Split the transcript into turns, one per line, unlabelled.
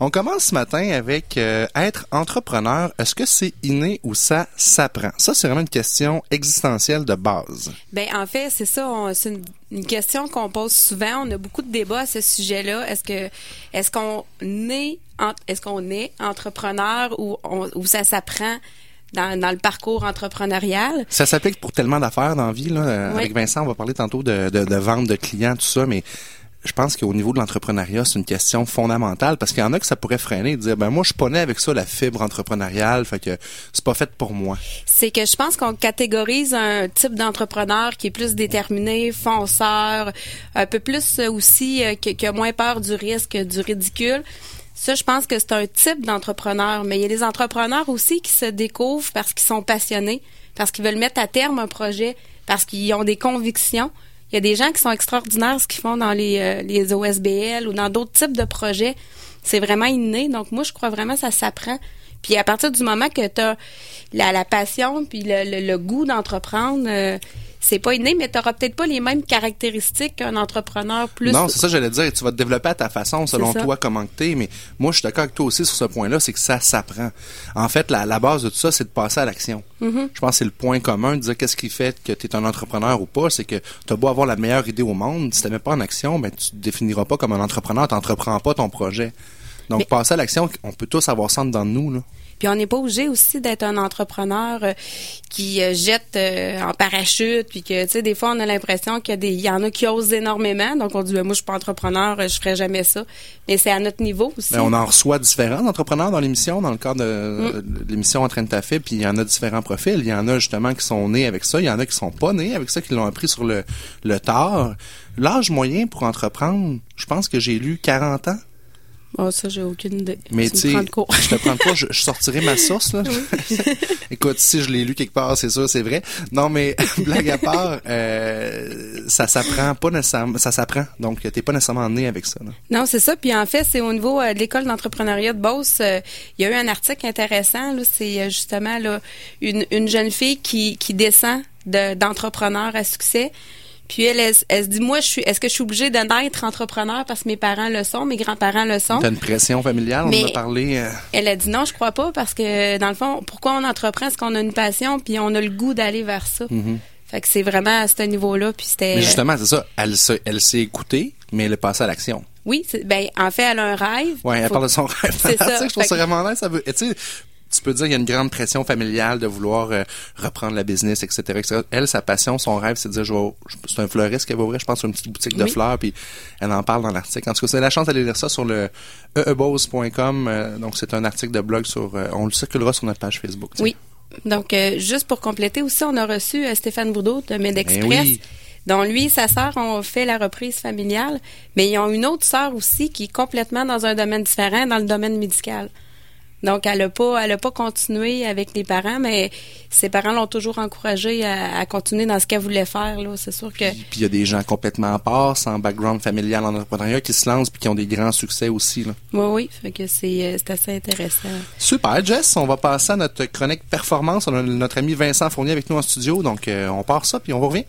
On commence ce matin avec euh, être entrepreneur. Est-ce que c'est inné ou ça s'apprend? Ça, c'est vraiment une question existentielle de base.
Ben en fait, c'est ça. C'est une, une, question qu'on pose souvent. On a beaucoup de débats à ce sujet-là. Est-ce que est-ce qu'on est est-ce qu'on est entrepreneur ou, on, ou ça s'apprend? Dans, dans, le parcours entrepreneurial?
Ça s'applique pour tellement d'affaires dans la vie. Là. Avec Vincent, on va parler tantôt de, de, de vente de clients, tout ça, mais je pense qu'au niveau de l'entrepreneuriat, c'est une question fondamentale parce qu'il y en a que ça pourrait freiner et dire ben moi je suis pas né avec ça la fibre entrepreneuriale, fait que c'est pas fait pour moi.
C'est que je pense qu'on catégorise un type d'entrepreneur qui est plus déterminé, fonceur, un peu plus aussi euh, qui, a moins peur du risque, du ridicule. Ça, je pense que c'est un type d'entrepreneur, mais il y a des entrepreneurs aussi qui se découvrent parce qu'ils sont passionnés, parce qu'ils veulent mettre à terme un projet, parce qu'ils ont des convictions. Il y a des gens qui sont extraordinaires ce qu'ils font dans les, euh, les OSBL ou dans d'autres types de projets. C'est vraiment inné. Donc, moi, je crois vraiment que ça s'apprend. Puis à partir du moment que tu as la, la, passion puis le, le, goût d'entreprendre, euh, c'est pas inné, mais tu n'auras peut-être pas les mêmes caractéristiques qu'un entrepreneur plus.
Non, c'est ça, j'allais dire. Tu vas te développer à ta façon, selon toi, comment tu es. Mais moi, je suis d'accord avec toi aussi sur ce point-là, c'est que ça s'apprend. En fait, la, la, base de tout ça, c'est de passer à l'action.
Mm-hmm.
Je pense que c'est le point commun de dire qu'est-ce qui fait que tu es un entrepreneur ou pas. C'est que tu as beau avoir la meilleure idée au monde, si tu mets pas en action, ben, tu te définiras pas comme un entrepreneur, tu n'entreprends pas ton projet. Donc, passer à l'action, on peut tous avoir ça dans nous. Là.
Puis on n'est pas obligé aussi d'être un entrepreneur euh, qui euh, jette euh, en parachute, puis que tu sais des fois on a l'impression qu'il y a des, il y en a qui osent énormément, donc on dit ben, moi je suis pas entrepreneur, je ferai jamais ça. Mais c'est à notre niveau aussi.
Ben, on en reçoit différents d'entrepreneurs dans l'émission, dans le cadre de, mm. l'émission Entraîne ta fait, puis il y en a différents profils. Il y en a justement qui sont nés avec ça, il y en a qui sont pas nés avec ça, qui l'ont appris sur le, le tard. L'âge moyen pour entreprendre, je pense que j'ai lu 40 ans.
Oh, ça, j'ai aucune idée.
Mais tu sais, je te prends pas, je, je, sortirai ma source, là. Écoute, si je l'ai lu quelque part, c'est sûr, c'est vrai. Non, mais blague à part, euh, ça s'apprend pas nécessairement, ça s'apprend. Donc, t'es pas nécessairement né avec ça, là.
Non, c'est ça. Puis en fait, c'est au niveau euh, de l'école d'entrepreneuriat de Beauce, euh, il y a eu un article intéressant, là. C'est euh, justement, là, une, une jeune fille qui, qui descend d'entrepreneur à succès puis elle, elle, se dit, moi, je suis, est-ce que je suis obligée de naître entrepreneur parce que mes parents le sont, mes grands-parents le sont?
T'as une pression familiale, on en a parlé. Euh.
Elle a dit non, je crois pas parce que dans le fond, pourquoi on entreprend? Parce qu'on a une passion puis on a le goût d'aller vers ça?
Mm-hmm.
Fait que c'est vraiment à ce niveau-là. Puis c'était.
Mais justement, c'est ça. Elle, elle s'est écoutée, mais elle est passée à l'action.
Oui, ben en fait, elle a un rêve.
Oui, elle parle de son rêve. C'est ça. je trouve ça vraiment nice. Ça veut, tu sais, tu peux dire qu'il y a une grande pression familiale de vouloir euh, reprendre la business, etc., etc., Elle, sa passion, son rêve, c'est de dire, je c'est un fleuriste qu'elle va ouvrir, je pense, une petite boutique de fleurs, puis elle en parle dans l'article. En tout cas, c'est la chance d'aller lire ça sur le eebose.com. Euh, donc, c'est un article de blog sur, euh, on le circulera sur notre page Facebook.
Oui. Donc, juste pour compléter aussi, on a reçu Stéphane Bourdeau de MedExpress. Ben oui. Donc, lui et sa sœur ont fait la reprise familiale, mais ils ont une autre sœur aussi qui est complètement dans un domaine différent, dans le domaine médical. Donc, elle n'a pas, elle a pas continué avec les parents, mais ses parents l'ont toujours encouragée à, continuer dans ce qu'elle voulait faire. Là, c'est sûr que.
Puis il y a des gens complètement à part, sans background familial en entrepreneuriat, qui se lancent puis qui ont des grands succès aussi. Là.
Oui, oui, fait que c'est, euh, c'est assez intéressant.
Super, Jess. On va passer à notre chronique performance. On a notre ami Vincent Fournier avec nous en studio, donc euh, on part ça puis on revient.